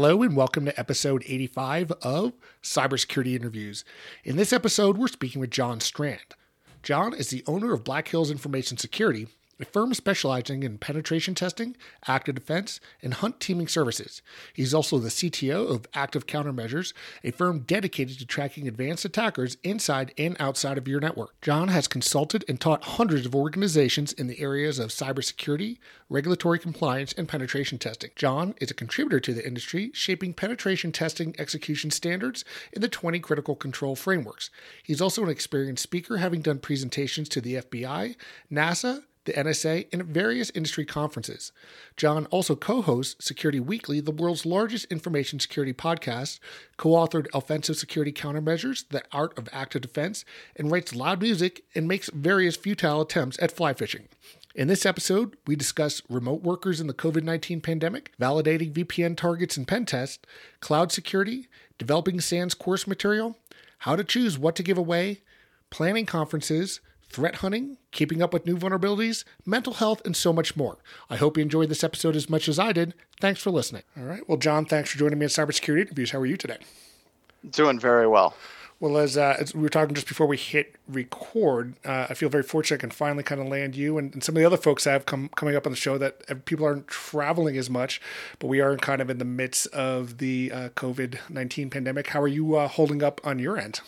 Hello, and welcome to episode 85 of Cybersecurity Interviews. In this episode, we're speaking with John Strand. John is the owner of Black Hills Information Security a firm specializing in penetration testing, active defense, and hunt teaming services. He's also the CTO of Active Countermeasures, a firm dedicated to tracking advanced attackers inside and outside of your network. John has consulted and taught hundreds of organizations in the areas of cybersecurity, regulatory compliance, and penetration testing. John is a contributor to the industry, shaping penetration testing execution standards in the 20 critical control frameworks. He's also an experienced speaker, having done presentations to the FBI, NASA, the NSA, and various industry conferences. John also co hosts Security Weekly, the world's largest information security podcast, co authored Offensive Security Countermeasures, The Art of Active Defense, and writes loud music and makes various futile attempts at fly fishing. In this episode, we discuss remote workers in the COVID 19 pandemic, validating VPN targets and pen tests, cloud security, developing SANS course material, how to choose what to give away, planning conferences, threat hunting, keeping up with new vulnerabilities, mental health, and so much more. I hope you enjoyed this episode as much as I did. Thanks for listening. All right. Well, John, thanks for joining me at Cybersecurity Interviews. How are you today? Doing very well. Well, as, uh, as we were talking just before we hit record, uh, I feel very fortunate I can finally kind of land you and, and, some of the other folks I have come coming up on the show that people aren't traveling as much, but we are kind of in the midst of the uh, COVID 19 pandemic. How are you uh, holding up on your end?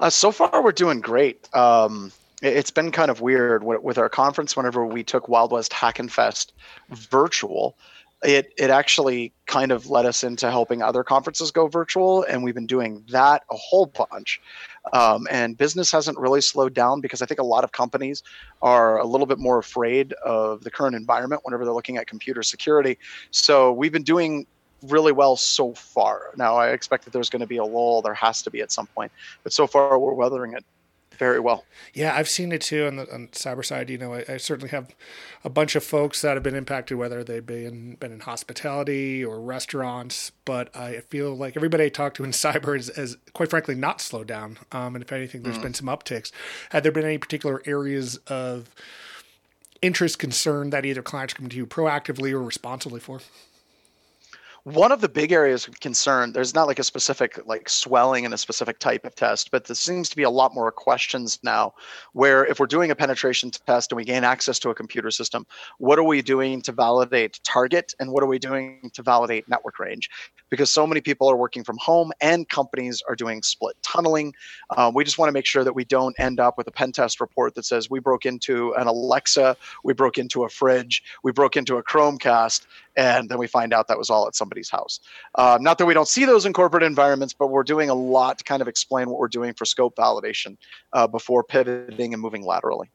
Uh, so far, we're doing great. Um, it's been kind of weird with our conference. Whenever we took Wild West Hacking Fest virtual, it it actually kind of led us into helping other conferences go virtual, and we've been doing that a whole bunch. Um, and business hasn't really slowed down because I think a lot of companies are a little bit more afraid of the current environment whenever they're looking at computer security. So we've been doing really well so far. Now, I expect that there's going to be a lull. There has to be at some point, but so far we're weathering it very well. Yeah, I've seen it too on the on cyber side. You know, I, I, certainly have a bunch of folks that have been impacted, whether they've been been in hospitality or restaurants. But I feel like everybody I talk to in cyber is, has, quite frankly, not slowed down. Um, and if anything, there's mm. been some upticks. Had there been any particular areas of interest, concern that either clients come to you proactively or responsibly for? One of the big areas of concern there's not like a specific like swelling in a specific type of test but there seems to be a lot more questions now where if we're doing a penetration test and we gain access to a computer system what are we doing to validate target and what are we doing to validate network range? Because so many people are working from home and companies are doing split tunneling. Um, we just want to make sure that we don't end up with a pen test report that says we broke into an alexa we broke into a fridge we broke into a chromecast and then we find out that was all at somebody's house. Uh, not that we don't see those in corporate environments, but we're doing a lot to kind of explain what we're doing for scope validation uh, before pivoting and moving laterally.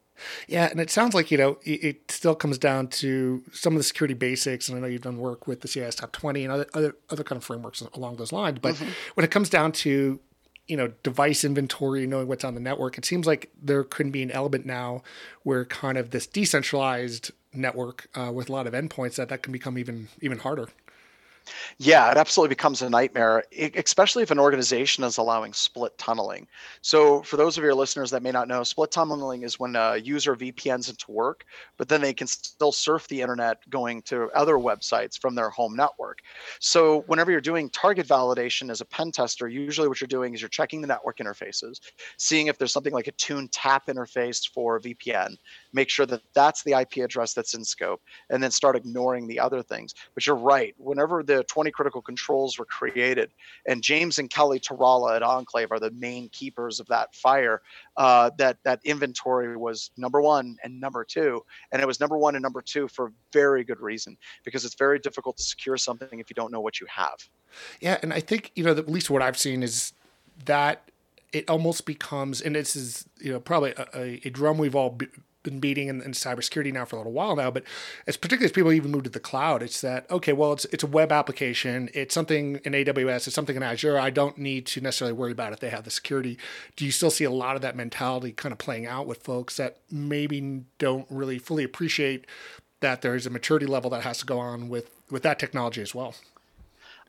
Yeah, and it sounds like you know it, it, still comes down to some of the security basics, and I know you've done work with the CIS Top Twenty and other other, other kind of frameworks along those lines. But mm-hmm. when it comes down to you know device inventory, knowing what's on the network, it seems like there could be an element now where kind of this decentralized network uh, with a lot of endpoints that that can become even even harder. Yeah, it absolutely becomes a nightmare, especially if an organization is allowing split tunneling. So, for those of your listeners that may not know, split tunneling is when a user VPNs into work, but then they can still surf the internet going to other websites from their home network. So, whenever you're doing target validation as a pen tester, usually what you're doing is you're checking the network interfaces, seeing if there's something like a tun/tap interface for VPN, make sure that that's the IP address that's in scope, and then start ignoring the other things. But you're right, whenever the 20 critical controls were created. And James and Kelly Tarala at Enclave are the main keepers of that fire. Uh, that that inventory was number one and number two, and it was number one and number two for very good reason because it's very difficult to secure something if you don't know what you have. Yeah, and I think you know at least what I've seen is that it almost becomes, and this is you know probably a, a drum we've all be, been beating in, in, cybersecurity now for a little while now, but it's particularly as people even move to the cloud, it's that okay, well, it's it's a web application, it's something in AWS, it's something in Azure. I don't need to necessarily worry about if they have the security. Do you still see a lot of that mentality kind of playing out with folks that maybe don't really fully appreciate that there is a maturity level that has to go on with with that technology as well?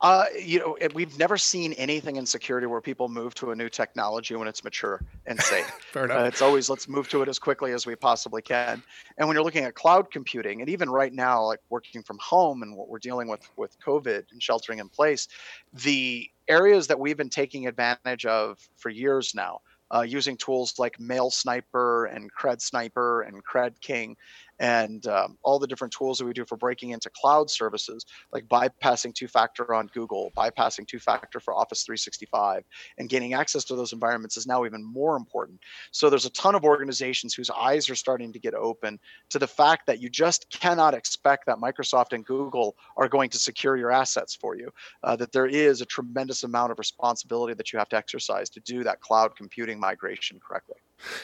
Uh, you know, we've never seen anything in security where people move to a new technology when it's mature and safe. Fair enough. Uh, it's always let's move to it as quickly as we possibly can. And when you're looking at cloud computing, and even right now, like working from home and what we're dealing with with COVID and sheltering in place, the areas that we've been taking advantage of for years now, uh, using tools like MailSniper and CredSniper and CredKing and um, all the different tools that we do for breaking into cloud services, like bypassing two factor on Google, bypassing two factor for Office 365, and gaining access to those environments is now even more important. So there's a ton of organizations whose eyes are starting to get open to the fact that you just cannot expect that Microsoft and Google are going to secure your assets for you, uh, that there is a tremendous amount of responsibility that you have to exercise to do that cloud computing migration correctly.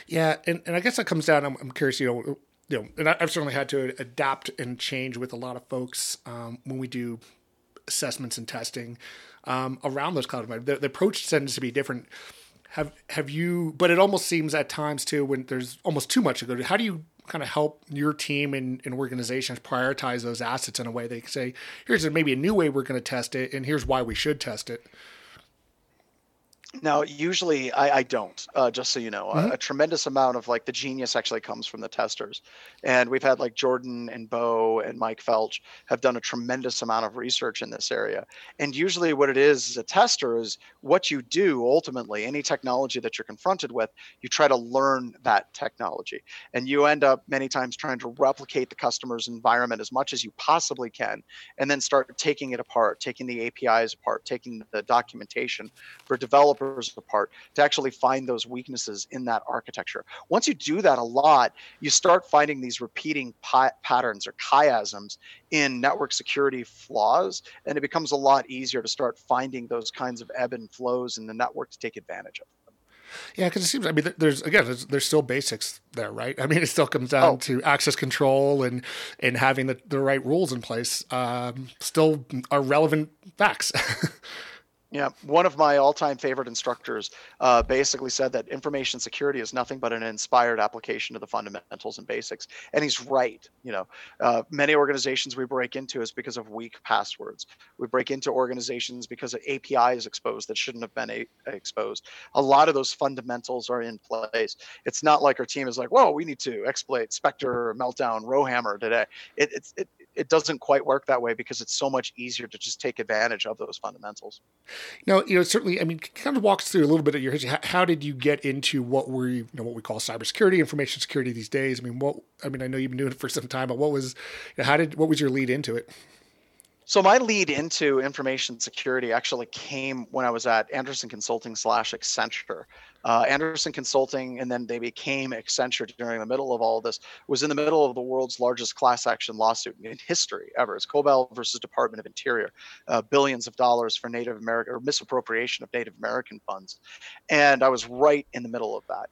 Yeah, and, and I guess that comes down. I'm, I'm curious, you know, you know, and I've certainly had to adapt and change with a lot of folks um, when we do assessments and testing um, around those cloud environments. The, the, approach tends to be different. Have have you? But it almost seems at times too when there's almost too much to go to. How do you kind of help your team and, and organizations prioritize those assets in a way they can say, here's maybe a new way we're going to test it, and here's why we should test it. Now, usually I, I don't, uh, just so you know. Mm-hmm. A, a, tremendous amount of like the genius actually comes from the testers. And we've had like Jordan and Beau and Mike Felch have done a tremendous amount of research in this area. And usually what it is as a tester is what you do ultimately, any technology that you're confronted with, you try to learn that technology. And you end up many times trying to replicate the customer's environment as much as you possibly can, and then start taking it apart, taking the APIs apart, taking the documentation for developers developers apart to actually find those weaknesses in that architecture. Once you do that a lot, you start finding these repeating pi- patterns or chiasms in network security flaws, and it becomes a lot easier to start finding those kinds of ebb and flows in the network to take advantage of. Yeah, because it seems. I mean, there's again, there's, there's, still basics there, right? I mean, it still comes down oh. to access control and and having the, the right rules in place. Um, still are relevant facts. Yeah, one of my all-time favorite instructors uh, basically said that information security is nothing but an inspired application of the fundamentals and basics, and he's right. You know, uh, many organizations we break into is because of weak passwords. We break into organizations because of APIs exposed that shouldn't have been a- exposed. A lot of those fundamentals are in place. It's not like our team is like, "Whoa, we need to exploit Spectre, Meltdown, Rowhammer today." It, it's it, it doesn't quite work that way because it's so much easier to just take advantage of those fundamentals. Now, you know, certainly, I mean, kind of walks through a little bit of your history. How, how did you get into what we, you know, what we call cybersecurity, information security these days? I mean, what, I mean, I know you've been doing it for some time, but what was, you know, how did, what was your lead into it? So my lead into information security actually came when I was at Andersen Consulting slash Accenture. Uh, Andersen Consulting, and then they became Accenture during the middle of all of this, was in the middle of the world's largest class action lawsuit in history ever. It's Cobell versus Department of Interior, uh, billions of dollars for Native American or misappropriation of Native American funds. And I was right in the middle of that.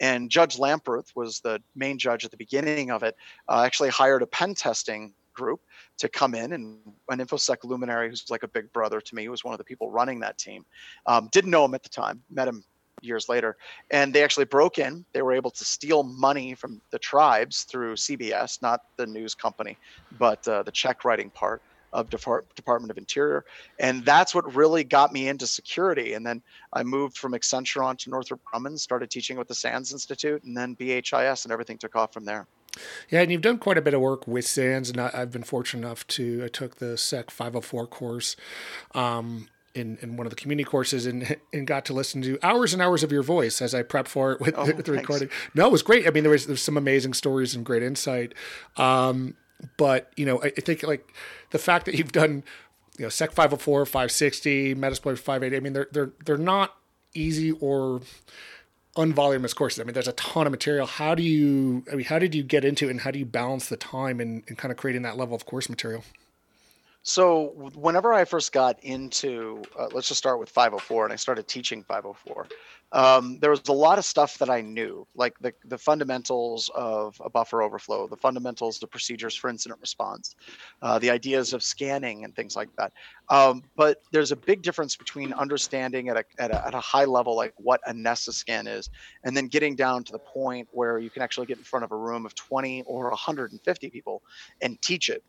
And Judge Lamberth was the main judge at the beginning of it, uh, actually hired a pen testing group to come in and an infosec luminary who's like a big brother to me who was one of the people running that team um, didn't know him at the time met him years later and they actually broke in they were able to steal money from the tribes through cbs not the news company but uh, the check writing part of Depart- Department of Interior, and that's what really got me into security. And then I moved from Accenture on to Northrop Grumman, started teaching with the SANS Institute, and then BHIS, and everything took off from there. Yeah, and you've done quite a bit of work with SANS, and I, have been fortunate enough to I took the SEC 504 course. Um, in, in one of the community courses and and got to listen to hours and hours of your voice as I prepped for it with, oh, the, the recording. No, it was great. I mean, there was there's some amazing stories and great insight. Um, but you know, I, I, think like the fact that you've done you know Sec 504, 560, Metasploit 580. I mean, they're they're they're not easy or unvoluminous courses. I mean, there's a ton of material. How do you, I mean, how did you get into it and how do you balance the time and, and kind of creating that level of course material? So whenever I first got into, uh, let's just start with 504, and I started teaching 504 um, there was a lot of stuff that I knew, like the, the fundamentals of a buffer overflow, the fundamentals, the procedures for incident response, uh, the ideas of scanning and things like that. Um, but there's a big difference between understanding at a, at a, at a high level, like what a Nessus scan is, and then getting down to the point where you can actually get in front of a room of 20 or 150 people and teach it.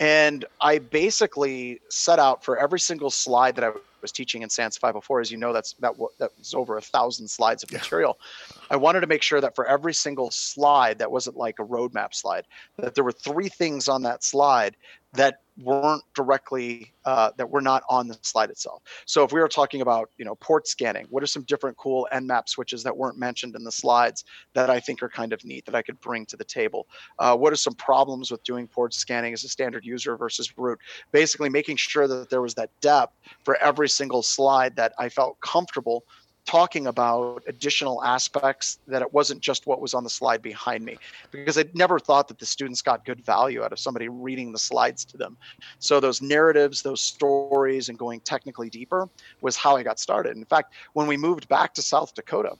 And I basically set out for every single slide that I was teaching in SANS 504, as you know, that's that that was over a thousand slides of material. Yeah. I wanted to make sure that for every single slide that wasn't like a roadmap slide, that there were three things on that slide that weren't directly uh, that were not on the slide itself. So if we were talking about you know port scanning, what are some different cool Nmap switches that weren't mentioned in the slides that I think are kind of neat that I could bring to the table? Uh, what are some problems with doing port scanning as a standard user versus root? Basically, making sure that there was that depth for every single slide that I felt comfortable talking about additional aspects that it wasn't just what was on the slide behind me because I'd never thought that the students got good value out of somebody reading the slides to them. So those narratives those stories and going technically deeper was how i got started. In fact when we moved back to south dakota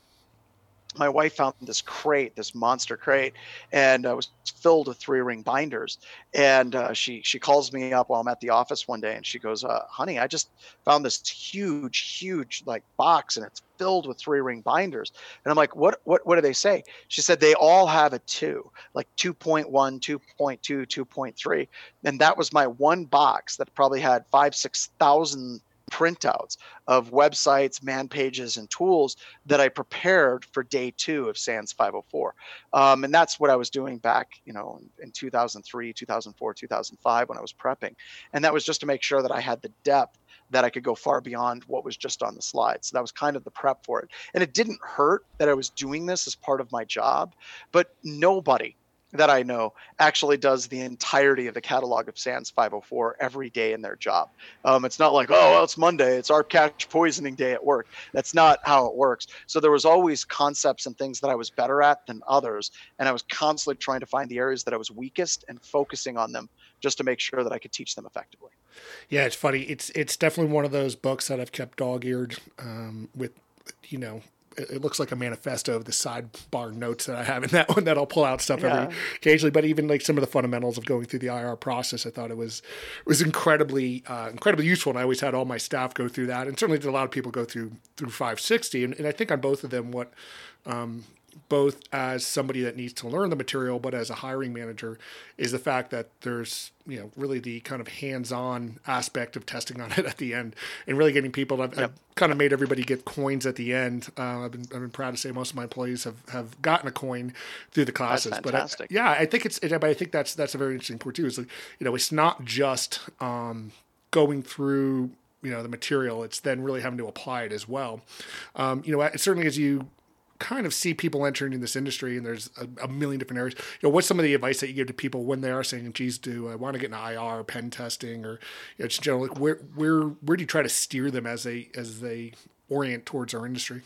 my wife found this crate, this monster crate, and uh, was filled with three ring binders. And uh, she she calls me up while I'm at the office one day, and she goes, uh, "Honey, I just found this huge, huge like box, and it's filled with three ring binders." And I'm like, "What? What? What do they say?" She said they all have a two, like 2.1, 2.2, 2.3, and that was my one box that probably had five, six thousand printouts of websites, man pages, and tools that I prepared for day two of SANS 504. Um, and that's what I was doing back, you know, in, in 2003, 2004, 2005 when I was prepping. And that was just to make sure that I had the depth that I could go far beyond what was just on the slide. So that was kind of the prep for it. And it didn't hurt that I was doing this as part of my job, but nobody that I know actually does the entirety of the catalog of SANS 504 every day in their job. Um, it's not like, oh, well, it's Monday, it's our cache poisoning day at work. That's not how it works. So there was always concepts and things that I was better at than others, and I was constantly trying to find the areas that I was weakest and focusing on them just to make sure that I could teach them effectively. Yeah, it's funny. It's it's definitely one of those books that I've kept dog eared um, with, you know, it looks like a manifesto of the sidebar notes that I have in that one that I'll pull out stuff yeah. every occasionally. But even like some of the fundamentals of going through the IR process, I thought it was it was incredibly uh, incredibly useful. And I always had all my staff go through that, and certainly did a lot of people go through through 560. And, and I think on both of them, what um, both as somebody that needs to learn the material, but as a hiring manager, is the fact that there's you know really the kind of hands-on aspect of testing on it at the end, and really getting people. I've, yep. I've kind of made everybody get coins at the end. Uh, I've been I've been proud to say most of my employees have, have gotten a coin through the classes. But I, yeah, I think it's. But I think that's that's a very interesting point too. Is like, you know it's not just um, going through you know the material it's then really having to apply it as well um, you know certainly as you kind of see people entering in this industry, and there's a, a, million different areas. You know, what's some of the advice that you give to people when they are saying, "Geez, do I want to get an IR, pen testing, or you know, just generally, where where where do you try to steer them as they as they orient towards our industry?"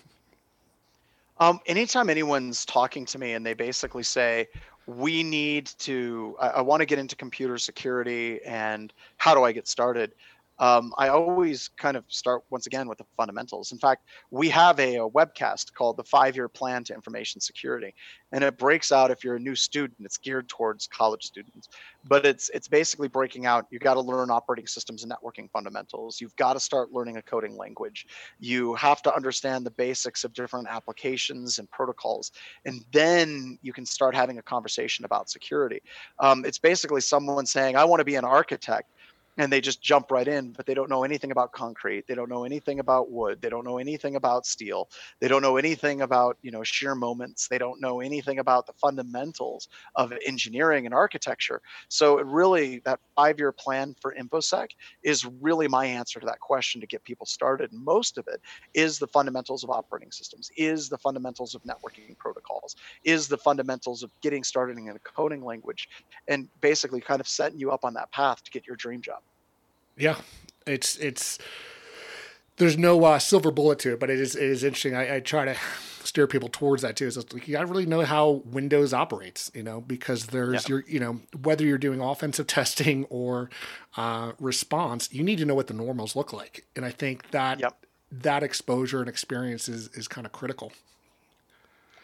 Um, anytime anyone's talking to me and they basically say, "We need to, I, I want to get into computer security, and how do I get started?" Um, I always kind of start once again with the fundamentals. In fact, we have a, a webcast called the Five Year Plan to Information Security, and it breaks out if you're a new student. It's geared towards college students, but it's it's basically breaking out. You've got to learn operating systems and networking fundamentals. You've got to start learning a coding language. You have to understand the basics of different applications and protocols, and then you can start having a conversation about security. Um, it's basically someone saying, "I want to be an architect." And they just jump right in but they don't know anything about concrete. They don't know anything about wood. They don't know anything about steel. They don't know anything about you know shear moments. They don't know anything about the fundamentals of engineering and architecture. So it really that five year plan for infosec is really my answer to that question to get people started. Most of it is the fundamentals of operating systems is the fundamentals of networking protocols is the fundamentals of getting started in a coding language and basically kind of setting you up on that path to get your dream job yeah, it's it's there's no uh, silver bullet to it, but it is it is interesting. I, I try to steer people towards that too. Is like you got to really know how Windows operates, you know, because there's yeah. your you know whether you're doing offensive testing or uh, response, you need to know what the normals look like, and I think that yep. that exposure and experience is is kind of critical.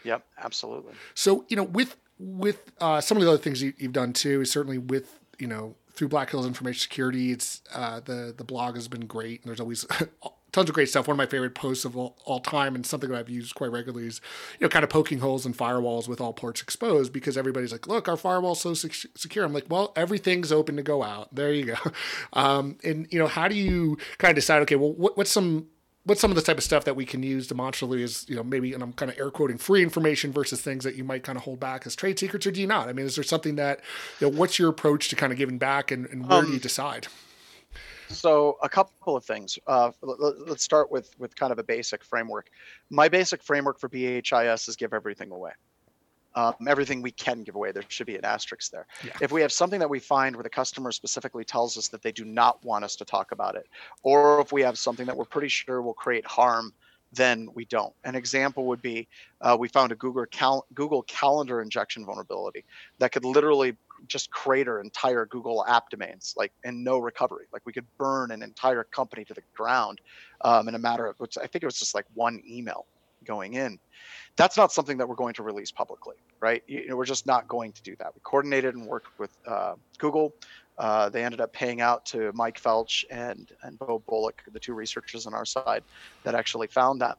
Yep, absolutely. So you know with with uh, some of the other things you, have done too is certainly with you know through Black Hills Information Security. It's uh, the the blog has been great, and there's always tons of great stuff. One of my favorite posts of all, all, time, and something that I've used quite regularly, is you know kind of poking holes in firewalls with all ports exposed because everybody's like, "Look, our firewall's so sec- secure." I'm like, "Well, everything's open to go out." There you go. Um, and you know, how do you kind of decide? Okay, well, what, what's some what's some of the type of stuff that we can use demonstrably is, you know maybe and i'm kind of air quoting free information versus things that you might kind of hold back as trade secrets or do you not i mean is there something that you know what's your approach to kind of giving back and, and where um, do you um, decide so a couple of things. Uh, let's start with with kind of a basic framework. My basic framework for BHIS is give everything away. Um, everything we can give away. There should be an asterisk there. Yeah. If we have something that we find where the customer specifically tells us that they do not want us to talk about it, or if we have something that we're pretty sure will create harm, then we don't. An example would be uh, we found a Google Cal- Google Calendar injection vulnerability that could literally just crater entire Google app domains, like and no recovery. Like we could burn an entire company to the ground um, in a matter of, which I think it was just like one email going in. That's not something that we're going to release publicly, right? You know, we're just not going to do that. We coordinated and worked with uh, Google. Uh, they ended up paying out to Mike Felch and and Beau Bullock, the two researchers on our side that actually found that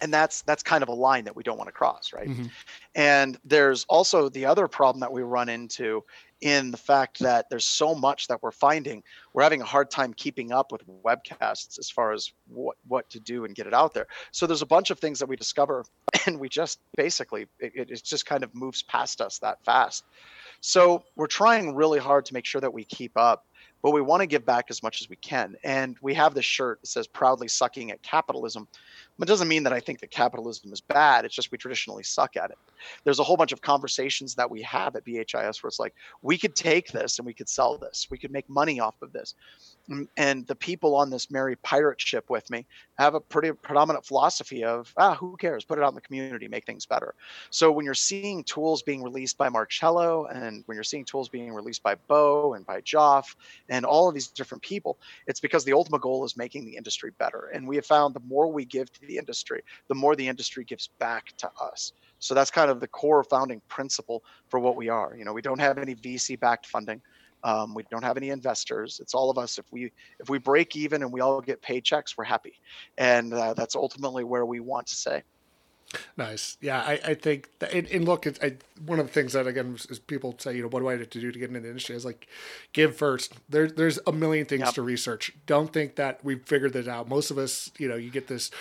and that's that's kind of a line that we don't want to cross right mm-hmm. and there's also the other problem that we run into in the fact that there's so much that we're finding we're having a hard time keeping up with webcasts as far as what what to do and get it out there so there's a bunch of things that we discover and we just basically it, it just kind of moves past us that fast so we're trying really hard to make sure that we keep up but we want to give back as much as we can and we have this shirt that says proudly sucking at capitalism But it doesn't mean that I think that capitalism is bad. It's just we traditionally suck at it. There's a whole bunch of conversations that we have at BHIS where it's like, we could take this and we could sell this. We could make money off of this. Mm, and the people on this merry pirate ship with me have a pretty predominant philosophy of, ah, who cares? Put it out in the community, make things better. So when you're seeing tools being released by Marcello and when you're seeing tools being released by Beau and by Joff and all of these different people, it's because the ultimate goal is making the industry better. And we have found the more we give to the industry, the more the industry gives back to us. So that's kind of the core founding principle for what we are. You know, we don't have any VC backed funding. Um, we don't have any investors. It's all of us. If we if we break even and we all get paychecks, we're happy, and uh, that's ultimately where we want to say. Nice. Yeah, I, I think that, and, and look, I, one of the things that again is people say, you know, what do I have to do to get into the industry? Is like, give first. There, there's a million things yep. to research. Don't think that we've figured this out. Most of us, you know, you get this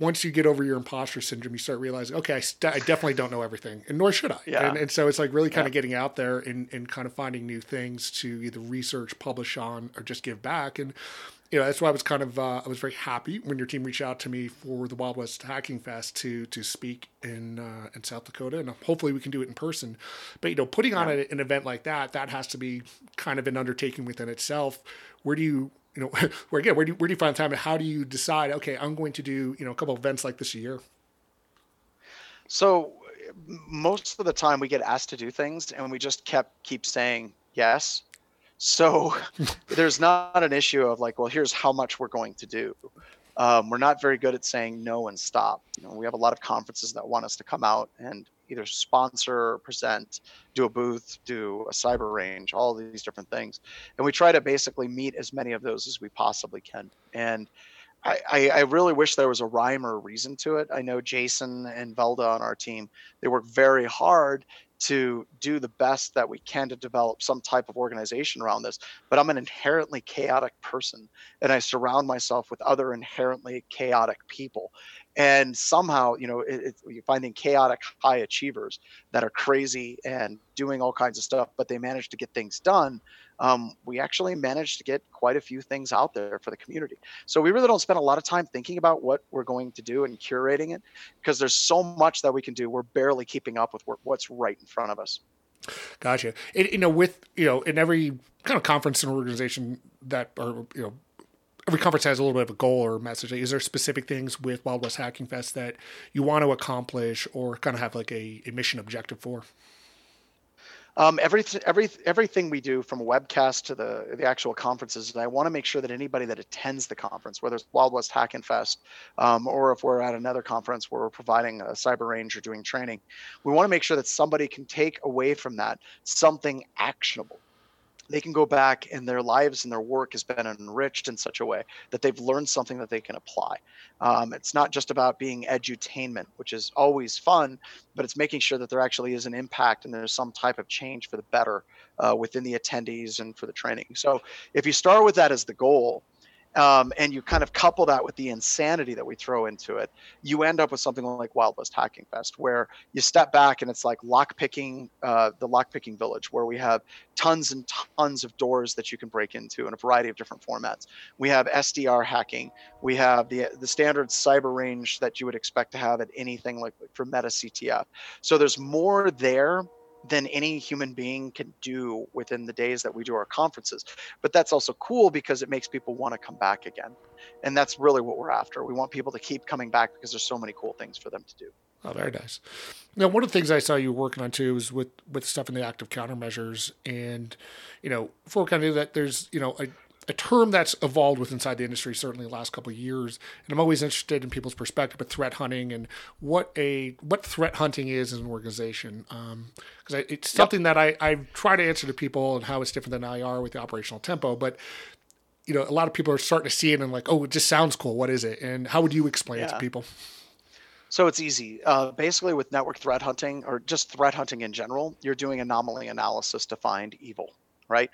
once you get over your imposter syndrome, you start realizing, okay, I, st- I definitely don't know everything, and nor should I. Yeah. And, and so it's like really kind yeah. of getting out there and, and kind of finding new things to either research, publish on, or just give back. And you know that's why I was kind of uh, I was very happy when your team reached out to me for the Wild West Hacking Fest to to speak in uh, in South Dakota, and hopefully we can do it in person. But you know, putting on a, an event like that, that has to be kind of an undertaking within itself. Where do you you know, where again, where do you, where do you find time? And how do you decide? Okay, I'm going to do you know a couple events like this a year. So most of the time we get asked to do things, and we just kept keep saying yes. So there's not an issue of like, well, here's how much we're going to do. Um, we're not very good at saying no and stop. You know, we have a lot of conferences that want us to come out and either sponsor or present, do a booth, do a cyber range, all these different things. And we try to basically meet as many of those as we possibly can. And I, I, really wish there was a rhyme or a reason to it. I know Jason and Velda on our team, they work very hard to do the best that we can to develop some type of organization around this. But I'm an inherently chaotic person, and I surround myself with other inherently chaotic people and somehow you know it, it, you're finding chaotic high achievers that are crazy and doing all kinds of stuff but they manage to get things done um, we actually managed to get quite a few things out there for the community so we really don't spend a lot of time thinking about what we're going to do and curating it because there's so much that we can do we're barely keeping up with what's right in front of us gotcha it, you know with you know in every kind of conference and organization that or you know every conference has a little bit of a goal or message. Is there specific things with Wild West Hacking Fest that you want to accomplish or kind of have like a, a mission objective for? Um, everything, every, everything we do from webcast to the the actual conferences, and I want to make sure that anybody that attends the conference, whether it's Wild West Hacking Fest, um, or if we're at another conference where we're providing a cyber range or doing training, we want to make sure that somebody can take away from that something actionable they can go back and their lives and their work has been enriched in such a way that they've learned something that they can apply. Um, it's not just about being edutainment, which is always fun, but it's making sure that there actually is an impact and there's some type of change for the better uh, within the attendees and for the training. So if you start with that as the goal, um, and you kind of couple that with the insanity that we throw into it, you end up with something like Wild West Hacking Fest, where you step back and it's like lockpicking, uh, the lockpicking village, where we have tons and tons of doors that you can break into in a variety of different formats. We have SDR hacking, we have the the standard cyber range that you would expect to have at anything like for Meta CTF. So there's more there than any human being can do within the days that we do our conferences. But that's also cool because it makes people want to come back again. And that's really what we're after. We want people to keep coming back because there's so many cool things for them to do. Oh, very nice. Now, one of the things I saw you working on too is with with stuff in the active countermeasures, and you know, for kind of that, there's you know a a term that's evolved with inside the industry certainly the last couple of years and i'm always interested in people's perspective of threat hunting and what a what threat hunting is as an organization because um, it's something yep. that I, I try to answer to people and how it's different than ir with the operational tempo but you know a lot of people are starting to see it and like oh it just sounds cool what is it and how would you explain yeah. it to people so it's easy. Uh, basically, with network threat hunting or just threat hunting in general, you're doing anomaly analysis to find evil, right?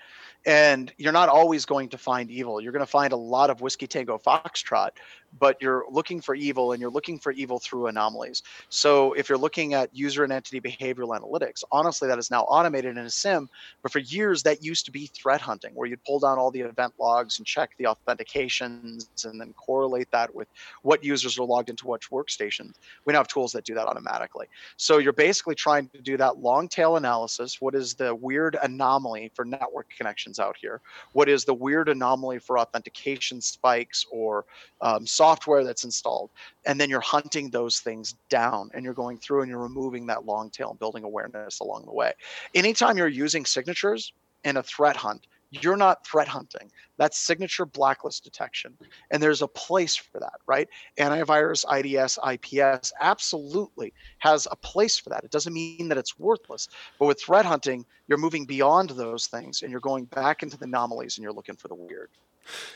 And you're not always going to find evil. You're going to find a lot of whiskey tango foxtrot, but you're looking for evil and you're looking for evil through anomalies. So if you're looking at user and entity behavioral analytics, honestly, that is now automated in a SIEM. But for years, that used to be threat hunting, where you'd pull down all the event logs and check the authentications and then correlate that with what users are logged into which workstations. We now have tools that do that automatically. So you're basically trying to do that long tail analysis. What is the weird anomaly for network connections out here? What is the weird anomaly for authentication spikes or um, software? that's installed and then you're hunting those things down and you're going through and you're removing that long tail and building awareness along the way. Anytime you're using signatures in a threat hunt you're not threat hunting. That's signature blacklist detection. And there's a place for that right? Antivirus ids ips absolutely has a place for that. It doesn't mean that it's worthless but with threat hunting you're moving beyond those things and you're going back into the anomalies and you're looking for the weird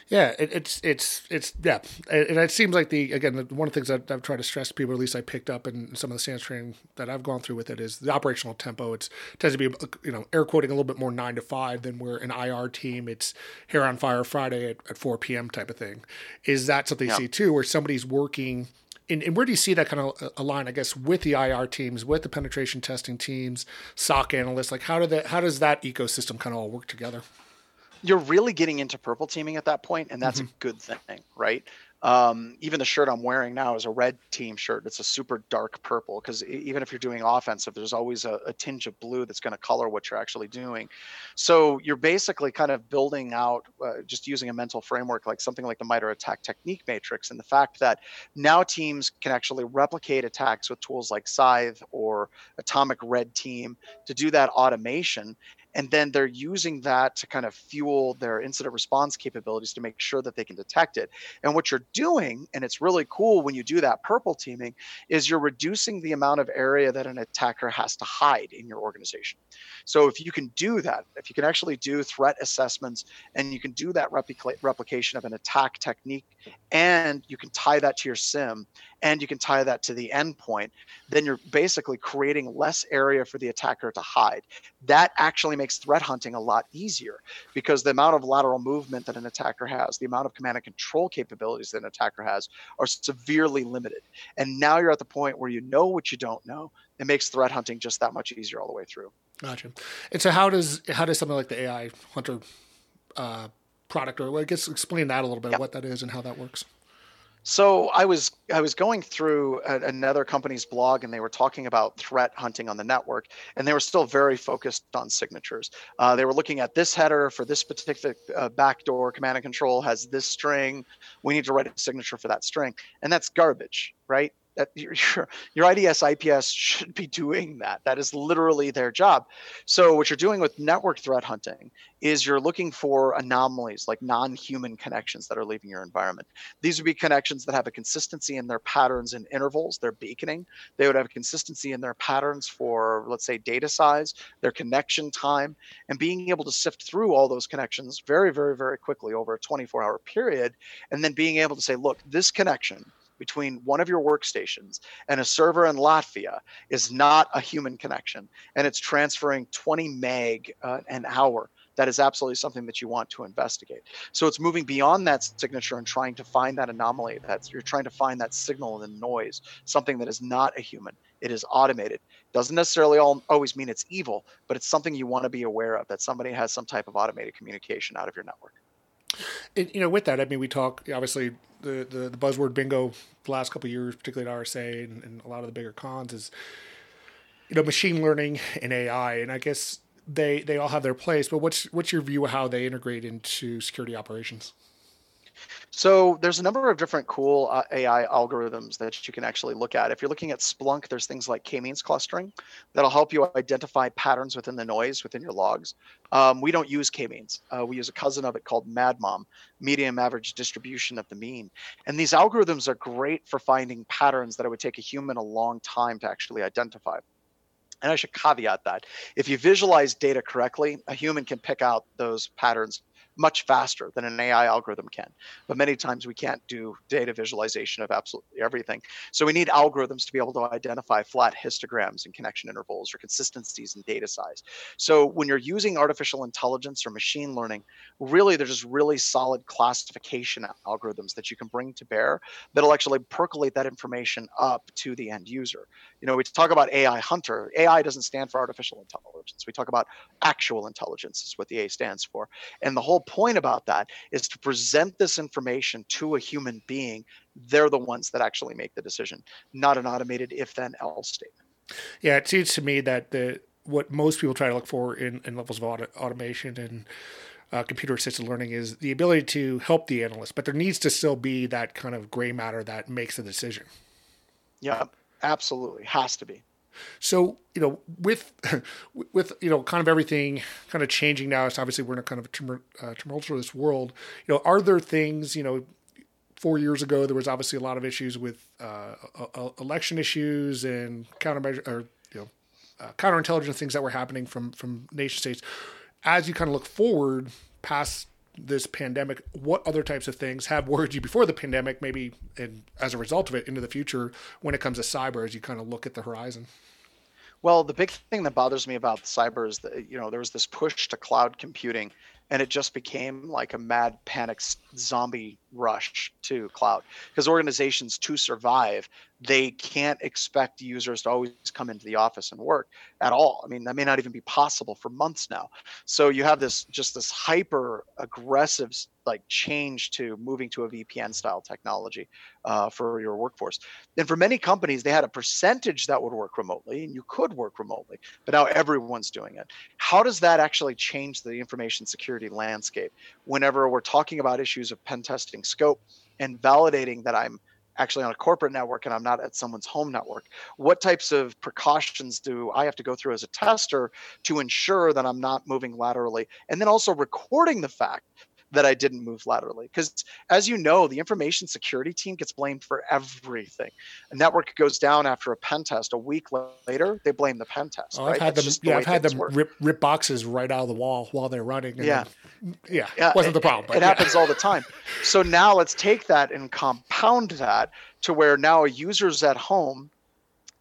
yeah, it, it's it's it's yeah, and it seems like the again one of the things that I've tried to stress to people, at least I picked up in some of the SANS training that I've gone through with it, is the operational tempo. It's tends to be you know air quoting a little bit more nine to five than we're an IR team it's hair on fire Friday at, at four p.m. type of thing. Is that something yeah. you see too, where somebody's working? And, and, where do you see that kind of uh, align, I guess, with the IR teams, with the penetration testing teams, SOC analysts? Like, how do that, how does that ecosystem kind of all work together? You're really getting into purple teaming at that point, and that's mm-hmm. a good thing, right? Um, even the shirt I'm wearing now is a red team shirt. It's a super dark purple because even if you're doing offensive, there's always a, a tinge of blue that's going to color what you're actually doing. So you're basically kind of building out, uh, just using a mental framework like something like the MITRE ATT&CK technique matrix, and the fact that now teams can actually replicate attacks with tools like Scythe or Atomic Red Team to do that automation and then they're using that to kind of fuel their incident response capabilities to make sure that they can detect it. And what you're doing and it's really cool when you do that purple teaming is you're reducing the amount of area that an attacker has to hide in your organization. So if you can do that if you can actually do threat assessments and you can do that replica- replication of an attack technique and you can tie that to your SIEM and you can tie that to the endpoint, then you're basically creating less area for the attacker to hide. That actually makes threat hunting a lot easier because the amount of lateral movement that an attacker has, the amount of command and control capabilities that an attacker has are severely limited. And now you're at the point where you know what you don't know. It makes threat hunting just that much easier all the way through. Gotcha. And so how does how does something like the AI Hunter uh, product, or I guess explain that a little bit, yep. what that is and how that works? So I was I was going through a, another company's blog, and they were talking about threat hunting on the network, and they were still very focused on signatures. Uh, they were looking at this header for this particular uh, backdoor command and control has this string. We need to write a signature for that string, and that's garbage, right? That your, your IDS IPS should be doing that. That is literally their job. So what you're doing with network threat hunting is you're looking for anomalies like non-human connections that are leaving your environment. These would be connections that have a consistency in their patterns and intervals, their beaconing. They would have a consistency in their patterns for, let's say, data size, their connection time, and being able to sift through all those connections very, very, very quickly over a 24-hour period, and then being able to say, look, this connection between one of your workstations and a server in Latvia is not a human connection, and it's transferring 20 meg uh, an hour. That is absolutely something that you want to investigate. So it's moving beyond that signature and trying to find that anomaly. That's you're trying to find that signal in the noise, something that is not a human. It is automated. Doesn't necessarily all, always mean it's evil, but it's something you want to be aware of. That somebody has some type of automated communication out of your network. You know, with that, I mean, we talk obviously the, the, the buzzword bingo the last couple years, particularly at RSA and, and, a lot of the bigger cons, is you know machine learning and AI, and I guess they they all have their place. But what's what's your view of how they integrate into security operations? So there's a number of different cool uh, AI algorithms that you can actually look at. If you're looking at Splunk, there's things like k-means clustering that'll help you identify patterns within the noise within your logs. Um, we don't use k-means. Uh, we use a cousin of it called MADMOM, median average distribution of the mean. And these algorithms are great for finding patterns that it would take a human a long time to actually identify. And I should caveat that if you visualize data correctly, a human can pick out those patterns much faster than an AI algorithm can. But many times we can't do data visualization of absolutely everything. So we need algorithms to be able to identify flat histograms and connection intervals or consistencies in data size. So when you're using artificial intelligence or machine learning, really there's just really solid classification algorithms that you can bring to bear that'll actually percolate that information up to the end user. You know, we talk about AI hunter. AI doesn't stand for artificial intelligence. We talk about actual intelligence is what the A stands for. And the whole point about that is to present this information to a human being. They're the ones that actually make the decision, not an automated if then else statement. Yeah, it seems to me that the what most people try to look for in, in levels of auto, automation and uh, computer assisted learning is the ability to help the analyst, but there needs to still be that kind of gray matter that makes the decision. Yeah, absolutely. Has to be. So you know, with with you know, kind of everything kind of changing now. It's obviously we're in a kind of a uh, tumultuous world. You know, are there things you know? Four years ago, there was obviously a lot of issues with uh, election issues and countermeasure or you know uh, counterintelligence things that were happening from from nation states. As you kind of look forward past this pandemic, what other types of things have worried you before the pandemic, maybe and as a result of it into the future when it comes to cyber as you kind of look at the horizon? Well, the big thing that bothers me about cyber is that you know there was this push to cloud computing, and it just became like a mad panic zombie rush to cloud because organizations to survive they can't expect users to always come into the office and work at all. I mean that may not even be possible for months now. So you have this just this hyper aggressive like change to moving to a vpn style technology uh, for your workforce. And for many companies they had a percentage that would work remotely and you could work remotely but now everyone's doing it. How does that actually change the information security landscape? Whenever we're talking about issues of pen testing scope and validating that I'm actually on a corporate network and I'm not at someone's home network. What types of precautions do I have to go through as a tester to ensure that I'm not moving laterally? And then also recording the fact that I didn't move laterally. Because as you know, the information security team gets blamed for everything. A network goes down after a pen test. A week later, they blame the pen test. Oh, right? I've had That's them. Yeah, I've had them rip, rip boxes right out of the wall while they're running. yeah, then, yeah, yeah, wasn't the problem. it, it yeah. happens all the time. So now let's take that and compound that to where now a user's at home,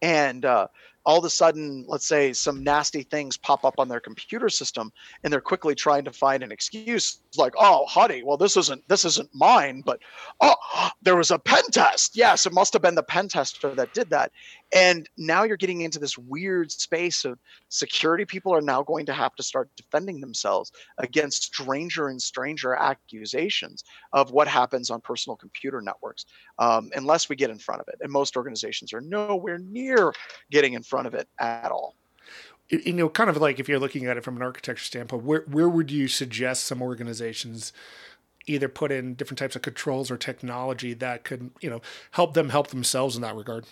and uh, all of a sudden, let's say some nasty things pop up on their computer system, and they're quickly trying to find an excuse like, oh, honey, well, this isn't this isn't mine, but oh, there was a pen test. Yes, it must have been the pen tester that did that. And now you're getting into this weird space of security people are now going to have to start defending themselves against stranger and stranger accusations of what happens on personal computer networks, um, unless we get in front of it. And most organizations are nowhere near getting in front of it at all you know, kind of like if you're looking at it from an architecture standpoint, where where would you suggest some organizations either put in different types of controls or technology that could, you know, help them help themselves in that regard?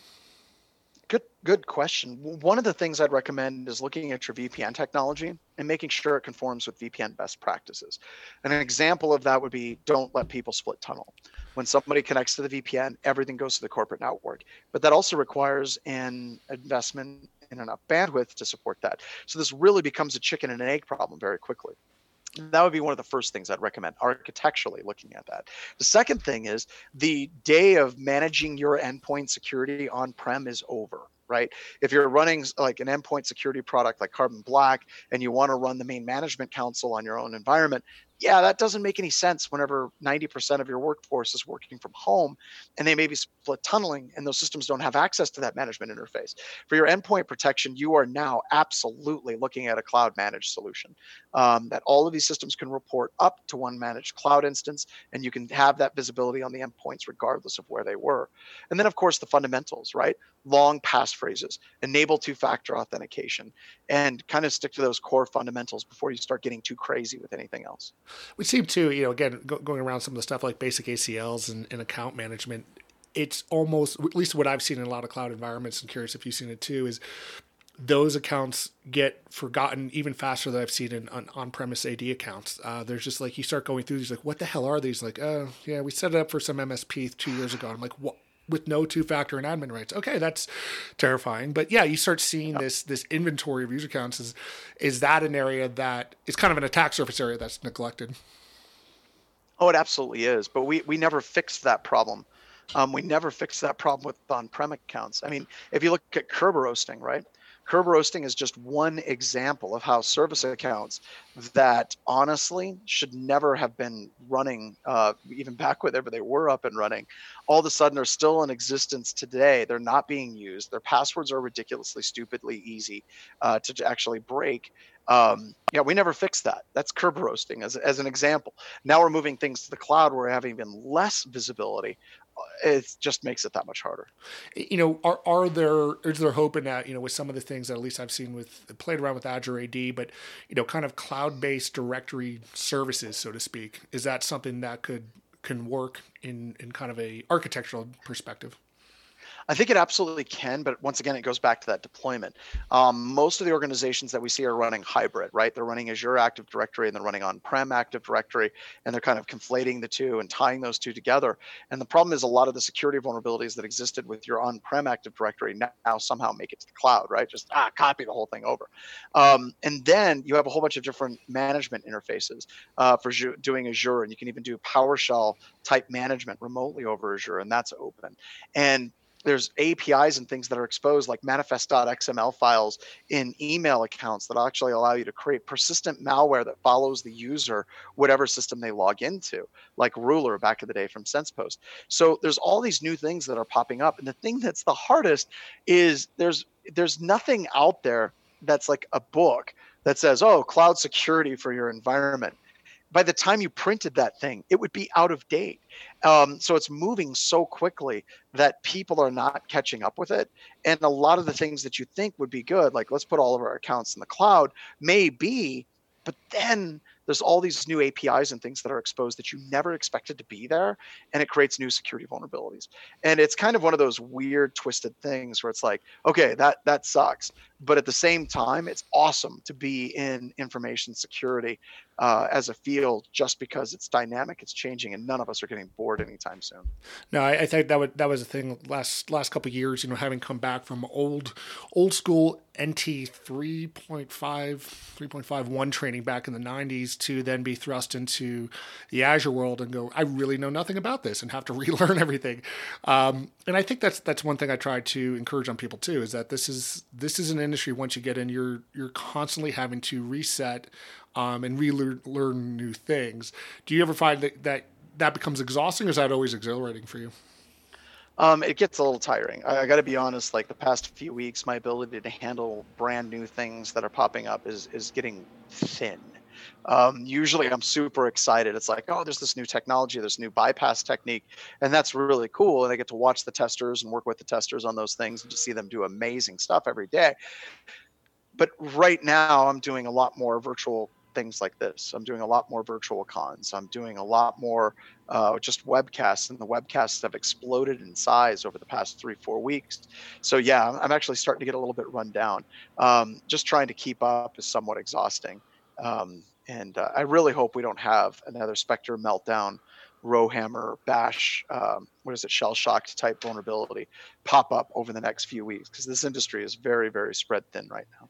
Good, good question. One of the things I'd recommend is looking at your VPN technology and making sure it conforms with VPN best practices. And an example of that would be don't let people split tunnel. When somebody connects to the VPN, everything goes to the corporate network. But that also requires an investment in enough bandwidth to support that. So this really becomes a chicken and an egg problem very quickly. That would be one of the first things I'd recommend architecturally looking at that. The second thing is the day of managing your endpoint security on prem is over right? If you're running like an endpoint security product like Carbon Black and you want to run the main management console on your own environment, yeah, that doesn't make any sense whenever 90% of your workforce is working from home and they may be split tunneling and those systems don't have access to that management interface. For your endpoint protection, you are now absolutely looking at a cloud managed solution um, that all of these systems can report up to one managed cloud instance and you can have that visibility on the endpoints regardless of where they were. And then, of course, the fundamentals, right? Long passphrases, enable two factor authentication, and kind of stick to those core fundamentals before you start getting too crazy with anything else. We seem to, you know, again, go, going around some of the stuff like basic ACLs and, and account management, it's almost, at least what I've seen in a lot of cloud environments, I'm curious if you've seen it too, is those accounts get forgotten even faster than I've seen in on, premise AD accounts. Uh, there's just like you start going through these, like, what the hell are these? Like, oh, yeah, we set it up for some MSP two years ago. I'm like, what? With no two factor and admin rights. Okay, that's terrifying. But yeah, you start seeing yeah. this this inventory of user accounts. Is is that an area that is kind of an attack surface area that's neglected? Oh, it absolutely is. But we we never fixed that problem. Um, we never fixed that problem with on-prem accounts. I mean, if you look at Kerberoasting, right? Kerberoasting is just one example of how service accounts that honestly should never have been running, uh, even back whenever they were up and running, all of a sudden are still in existence today. They're not being used. Their passwords are ridiculously, stupidly easy uh, to actually break. Um, yeah, we never fixed that. That's Kerberoasting as, as an example. Now we're moving things to the cloud where we're having even less visibility it just makes it that much harder. You know, are are there is there hope in that? You know, with some of the things that at least I've seen with played around with Azure AD, but you know, kind of cloud based directory services, so to speak. Is that something that could can work in in kind of a architectural perspective? I think it absolutely can, but once again, it goes back to that deployment. Um, most of the organizations that we see are running hybrid, right? They're running Azure Active Directory and they're running on-prem Active Directory, and they're kind of conflating the two and tying those two together. And the problem is a lot of the security vulnerabilities that existed with your on-prem Active Directory now somehow make it to the cloud, right? Just ah, copy the whole thing over. Um, and then you have a whole bunch of different management interfaces uh, for doing Azure, and you can even do PowerShell type management remotely over Azure, and that's open. And there's APIs and things that are exposed, like manifest.xml files in email accounts that actually allow you to create persistent malware that follows the user, whatever system they log into, like Ruler back in the day from SensePost. So there's all these new things that are popping up. And the thing that's the hardest is there's there's nothing out there that's like a book that says, oh, cloud security for your environment by the time you printed that thing, it would be out of date. Um, so it's moving so quickly that people are not catching up with it. And a lot of the things that you think would be good, like let's put all of our accounts in the cloud, may be, but then there's all these new APIs and things that are exposed that you never expected to be there, and it creates new security vulnerabilities. And it's kind of one of those weird, twisted things where it's like, okay, that that sucks, but at the same time, it's awesome to be in information security uh, as a field just because it's dynamic, it's changing, and none of us are getting bored anytime soon. No, I, I think that would, that was a thing last last couple years. You know, having come back from old old school NT 3.5, 3.51 training back in the 90s to then be thrust into the Azure world and go, I really know nothing about this and have to relearn everything. Um, and I think that's that's one thing I try to encourage on people too is that this is this is an industry once you get in, you're you're constantly having to reset um, and relearn learn new things. Do you ever find that, that that becomes exhausting, or is that always exhilarating for you? Um, it gets a little tiring. I, I got to be honest. Like the past few weeks, my ability to handle brand new things that are popping up is is getting thin. Um, usually, I'm super excited. It's like, oh, there's this new technology, this new bypass technique, and that's really cool. And I get to watch the testers and work with the testers on those things and just see them do amazing stuff every day. But right now, I'm doing a lot more virtual things like this. I'm doing a lot more virtual cons. I'm doing a lot more uh, just webcasts, and the webcasts have exploded in size over the past three, four weeks. So yeah, I'm actually starting to get a little bit run down. Um, just trying to keep up is somewhat exhausting. Um, and uh, I really hope we don't have another Spectre meltdown Rowhammer, Bash, um, what is it, shell shocked type vulnerability pop up over the next few weeks because this industry is very, very spread thin right now.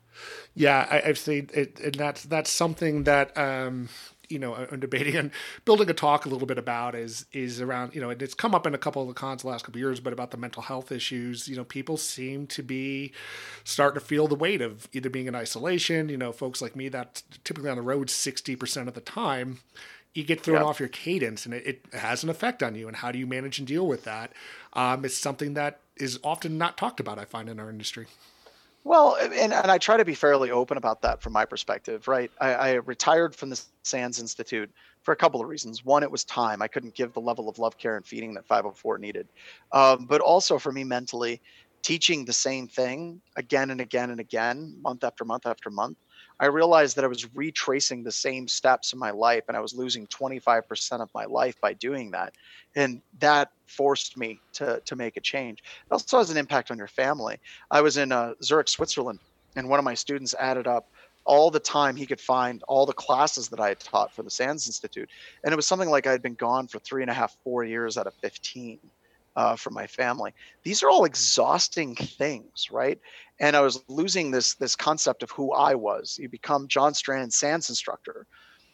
Yeah, I, have seen it, and that's that's something that um, you know I'm debating and building a talk a little bit about is is around you know it's come up in a couple of the cons the last couple of years, but about the mental health issues. You know, people seem to be starting to feel the weight of either being in isolation. You know, folks like me that typically on the road sixty percent of the time you get thrown off your cadence and it, it, has an effect on you. And how do you manage and deal with that? Um, it's something that is often not talked about, I find, in our industry. Well, and, and I try to be fairly open about that from my perspective, right? I, I retired from the SANS Institute for a couple of reasons. One, it was time. I couldn't give the level of love, care, and feeding that 504 needed. Um, but also for me mentally, teaching the same thing again and again and again, month after month after month, I realized that I was retracing the same steps in my life and I was losing 25% of my life by doing that. And that forced me to, to make a change. It also has an impact on your family. I was in uh, Zurich, Switzerland, and one of my students added up all the time he could find all the classes that I had taught for the SANS Institute. And it was something like I had been gone for three and a half, four years out of 15 uh, for my family. These are all exhausting things, right? And I was losing this this concept of who I was. You become John Strand, SANS instructor,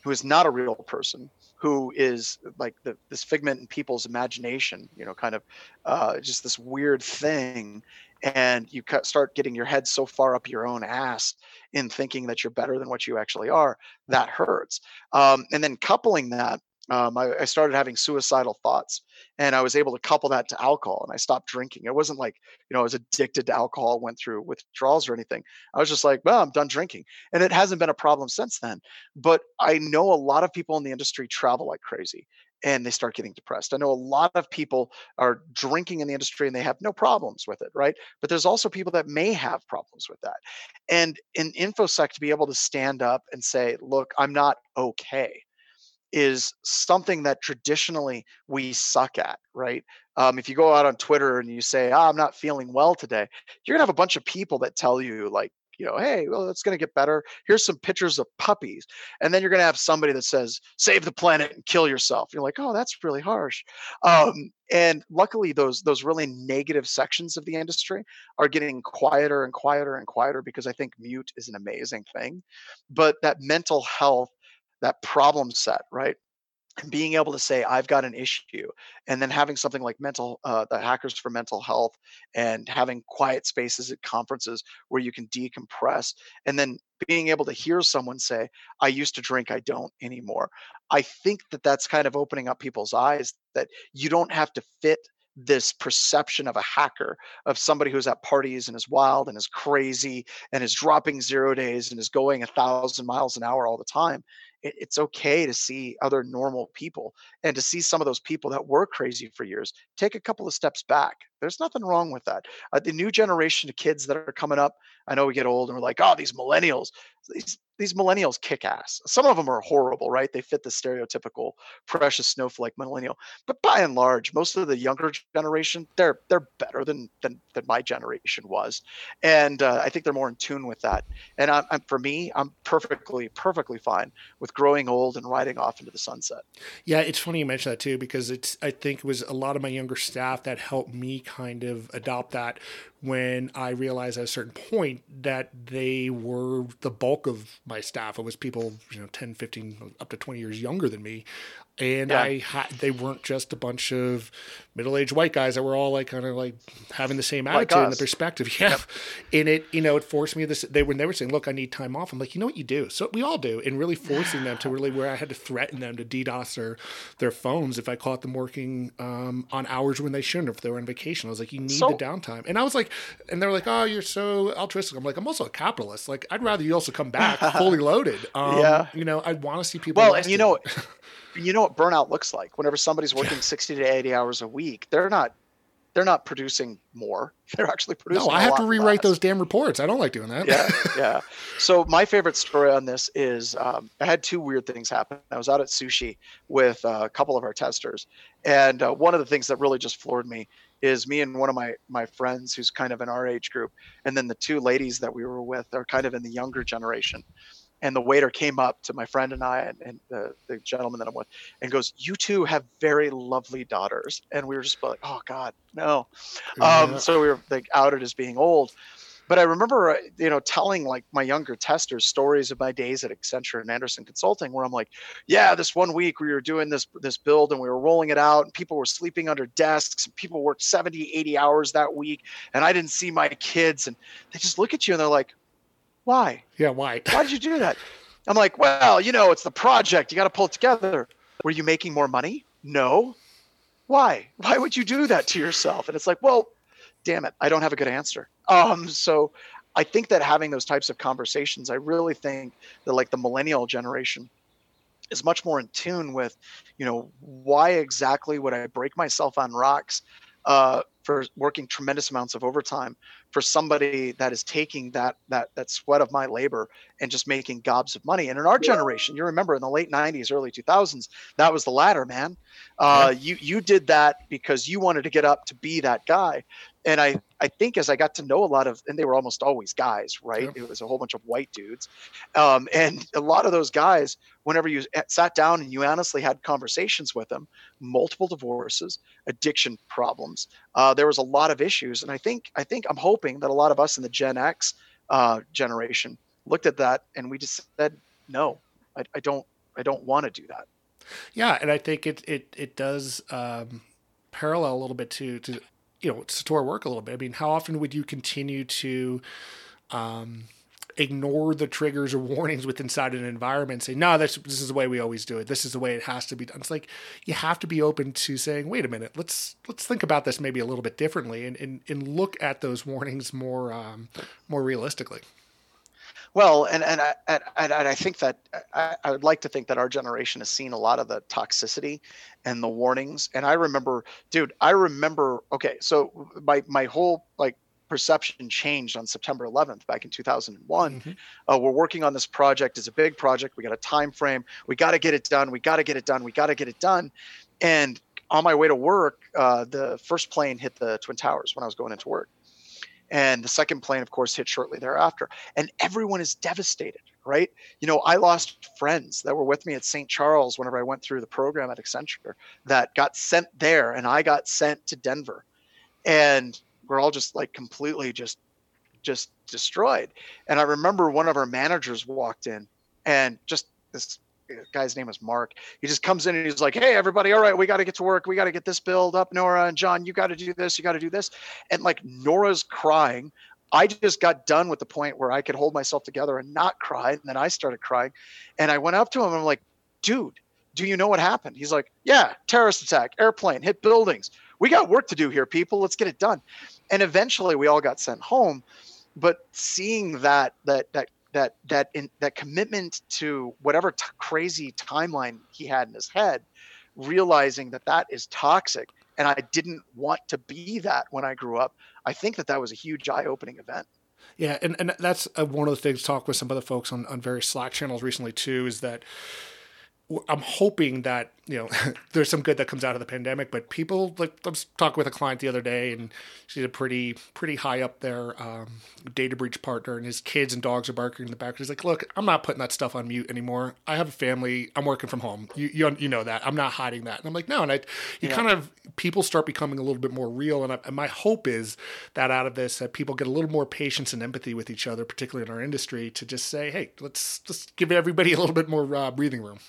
who is not a real person, who is like the, this figment in people's imagination, you know, kind of uh, just this weird thing. And you start getting your head so far up your own ass in thinking that you're better than what you actually are. That hurts. Um, and then coupling that um, I, I, started having suicidal thoughts and i was able to couple that to alcohol and i stopped drinking. It wasn't like you know i was addicted to alcohol went through withdrawals or anything. I was just like well i'm done drinking and it hasn't been a problem since then. But i know a lot of people in the industry travel like crazy and they start getting depressed. I know a lot of people are drinking in the industry and they have no problems with it right? But there's also people that may have problems with that. And in infosec to be able to stand up and say look i'm not okay is something that traditionally we suck at, right? Um, if you go out on Twitter and you say, oh, I'm not feeling well today, you're going to have a bunch of people that tell you, like, you know, hey, well, it's going to get better. Here's some pictures of puppies. And then you're going to have somebody that says, save the planet and kill yourself. You're like, oh, that's really harsh. Um, and luckily, those those really negative sections of the industry are getting quieter and quieter and quieter because I think mute is an amazing thing. But that mental health that problem set, right? And being able to say I've got an issue, and then having something like mental, uh, the Hackers for Mental Health, and having quiet spaces at conferences where you can decompress, and then being able to hear someone say, "I used to drink, I don't anymore." I think that that's kind of opening up people's eyes that you don't have to fit this perception of a hacker of somebody who's at parties and is wild and is crazy and is dropping zero days and is going a thousand miles an hour all the time it, it's okay to see other normal people and to see some of those people that were crazy for years take a couple of steps back. There's nothing wrong with that. Uh, the new generation of kids that are coming up, I know we get old and we're like, oh, these millennials, these these millennials kick ass. Some of them are horrible, right? They fit the stereotypical precious snowflake millennial. But by and large, most of the younger generation, they're they're better than than, than my generation was, and uh, I think they're more in tune with that. And I'm, I'm, for me, I'm perfectly perfectly fine with growing old and riding off into the sunset. Yeah, it's funny you mention that too because it's I think it was a lot of my younger staff that helped me kind of adopt that when I realized at a certain point that they were the bulk of my staff. It was people, you know, 10, 15, up to 20 years younger than me and yeah. I had they weren't just a bunch of middle-aged white guys that were all like kind of like having the same attitude like and the perspective. Yeah, yep. and it you know it forced me this. They when they were saying, "Look, I need time off," I'm like, you know what you do. So we all do, and really forcing them to really where I had to threaten them to DDoS their their phones if I caught them working um, on hours when they shouldn't, if they were on vacation. I was like, you need so, the downtime, and I was like, and they're like, oh, you're so altruistic. I'm like, I'm also a capitalist. Like, I'd rather you also come back fully loaded. Um, yeah, you know, I want to see people. Well, and you know you know what burnout looks like? Whenever somebody's working 60 to 80 hours a week they're not they're not producing more. They're actually producing no i have to rewrite those damn reports. I don't like doing that. Yeah yeah. So my favorite story on this is um, i had two weird things happen. I was out at sushi with a couple of our testers and uh, one of the things that really just floored me is me and one of my my friends who's kind of in our age group and then the two ladies that we were with are kind of in the younger generation and the waiter came up to my friend and I and, and the, the gentleman that I'm with and goes, "You two have very lovely daughters." And we were just like, "Oh God, no!" Yeah. Um, so we were like outed as being old. But I remember, uh, you know, telling like my younger testers stories of my days at Accenture and Andersen Consulting, where I'm like, "Yeah, this one week we were doing this this build and we were rolling it out, and people were sleeping under desks, and people worked 70, 80 hours that week, and I didn't see my kids, and they just look at you and they're like." Why? Yeah, why? Why did you do that? I'm like, well, you know, it's the project. You got to pull it together. Were you making more money? No. Why? Why would you do that to yourself? And it's like, well, damn it, I don't have a good answer. Um, so I think that having those types of conversations, I really think that like the millennial generation is much more in tune with, you know, why exactly would I break myself on rocks? Uh, for working tremendous amounts of overtime for somebody that is taking that that that sweat of my labor and just making gobs of money. And in our generation, you remember in the late '90s, early 2000s, that was the latter, man. Uh, yeah. You you did that because you wanted to get up to be that guy. And I I think as I got to know a lot of, and they were almost always guys, right? Yeah. It was a whole bunch of white dudes, um, and a lot of those guys, whenever you sat down and you honestly had conversations with them, multiple divorces, addiction problems, uh, there was a lot of issues. And I think I think I'm hoping that a lot of us in the Gen X uh, generation looked at that and we just said, no, I, I don't, I don't want to do that. Yeah, and I think it it it does um, parallel a little bit to to you know to our work a little bit. I mean, how often would you continue to um, ignore the triggers or warnings with inside an environment say no this, this is the way we always do it this is the way it has to be done it's like you have to be open to saying wait a minute let's let's think about this maybe a little bit differently and and, and look at those warnings more um, more realistically well, and and I, and, and I think that I, I, would like to think that our generation has seen a lot of the toxicity and the warnings. And I remember, dude, I remember. Okay, so my my whole like perception changed on September 11th back in 2001. Mm-hmm. Uh, we're working on this project. It's a big project. We got a time frame. We got to get it done. We got to get it done. We got to get it done. And on my way to work, uh, the first plane hit the Twin Towers when I was going into work. And the second plane, of course, hit shortly thereafter. And everyone is devastated, right? You know, I lost friends that were with me at St. Charles whenever I went through the program at Accenture that got sent there, and I got sent to Denver. And we're all just like completely just just destroyed. And I remember one of our managers walked in and just this guy's name is Mark. He just comes in and he's like, Hey, everybody, all right, we got to get to work. We got to get this build up, Nora and John. You got to do this. You got to do this. And like Nora's crying. I just got done with the point where I could hold myself together and not cry. And then I started crying. And I went up to him and I'm like, Dude, do you know what happened? He's like, Yeah, terrorist attack, airplane, hit buildings. We got work to do here, people. Let's get it done and eventually we all got sent home but seeing that that that that that in, that commitment to whatever t- crazy timeline he had in his head realizing that that is toxic and i didn't want to be that when i grew up i think that that was a huge eye-opening event. Yeah and, and that's uh, one of the things talk with some other folks on, on various slack channels recently too is that I'm hoping that you know there's some good that comes out of the pandemic. But people like I was talking with a client the other day, and she's a pretty pretty high up there um, data breach partner, and his kids and dogs are barking in the back. He's like, "Look, I'm not putting that stuff on mute anymore. I have a family. I'm working from home. You you, you know that. I'm not hiding that." And I'm like, "No." And I you yeah. kind of people start becoming a little bit more real, and, I, and my hope is that out of this, that people get a little more patience and empathy with each other, particularly in our industry, to just say, "Hey, let's just give everybody a little bit more uh, breathing room."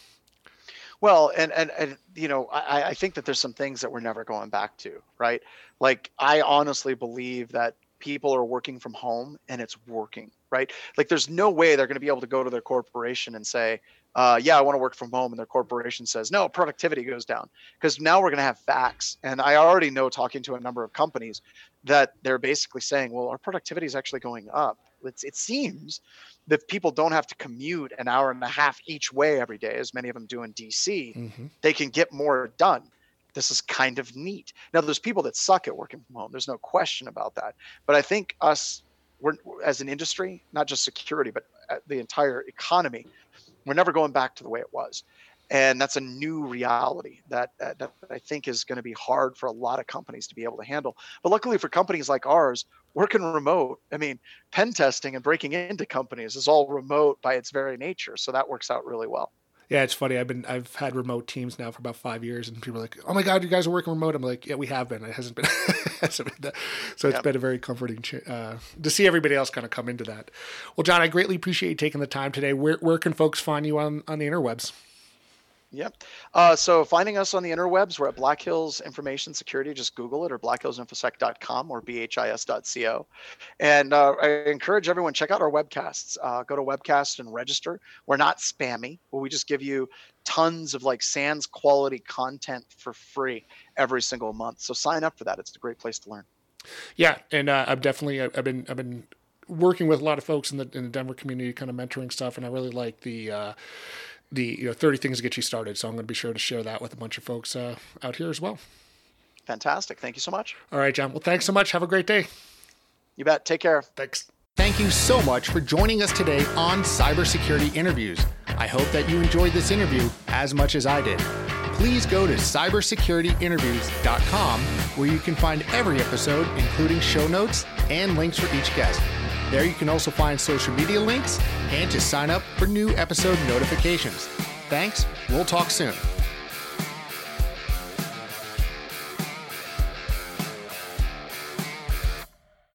Well, and and and you know, I, I think that there's some things that we're never going back to, right? Like I honestly believe that people are working from home and it's working, right? Like there's no way they're going to be able to go to their corporation and say, uh, yeah, I want to work from home. And their corporation says, no, productivity goes down. Because now we're going to have facts. And I already know, talking to a number of companies, that they're basically saying, well, our productivity is actually going up. It's, it seems that people don't have to commute an hour and a half each way every day, as many of them do in DC, mm-hmm. they can get more done. This is kind of neat. Now, there's people that suck at working from home. There's no question about that. But I think us, we're as an industry, not just security, but uh, the entire economy, we're never going back to the way it was and that's a new reality that, that, that I think is going to be hard for a lot of companies to be able to handle. But luckily for companies like ours, working remote, I mean, pen testing and breaking into companies is all remote by its very nature, so that works out really well. Yeah, it's funny. I've been I've had remote teams now for about five years, and people are like, "Oh my god, you guys are working remote." I'm like, "Yeah, we have been. It hasn't been." hasn't been that. So it's yep. been a very comforting uh, to see everybody else kind of come into that. Well, John, I greatly appreciate you taking the time today. Where where can folks find you on on the interwebs? Yep. Uh, so finding us on the interwebs, we're at Black Hills Information Security. Just Google it or blackhillsinfosec.com or bhis.co. And uh, I encourage everyone check out our webcasts. Uh, go to webcast and register. We're not spammy, we just give you tons of like SANS quality content for free every single month. So sign up for that. It's a great place to learn. Yeah, and uh, I've definitely I've been I've been working with a lot of folks in the in the Denver community, kind of mentoring stuff, and I really like the uh, the you know 30 things to get you started. So I'm going to be sure to share that with a bunch of folks uh, out here as well. Fantastic. Thank you so much. All right, John. Well, thanks so much. Have a great day. You bet. Take care. Thanks. Thank you so much for joining us today on Cybersecurity Interviews. I hope that you enjoyed this interview as much as I did. Please go to cybersecurityinterviews.com where you can find every episode, including show notes and links for each guest. There you can also find social media links and to sign up for new episode notifications. Thanks. We'll talk soon.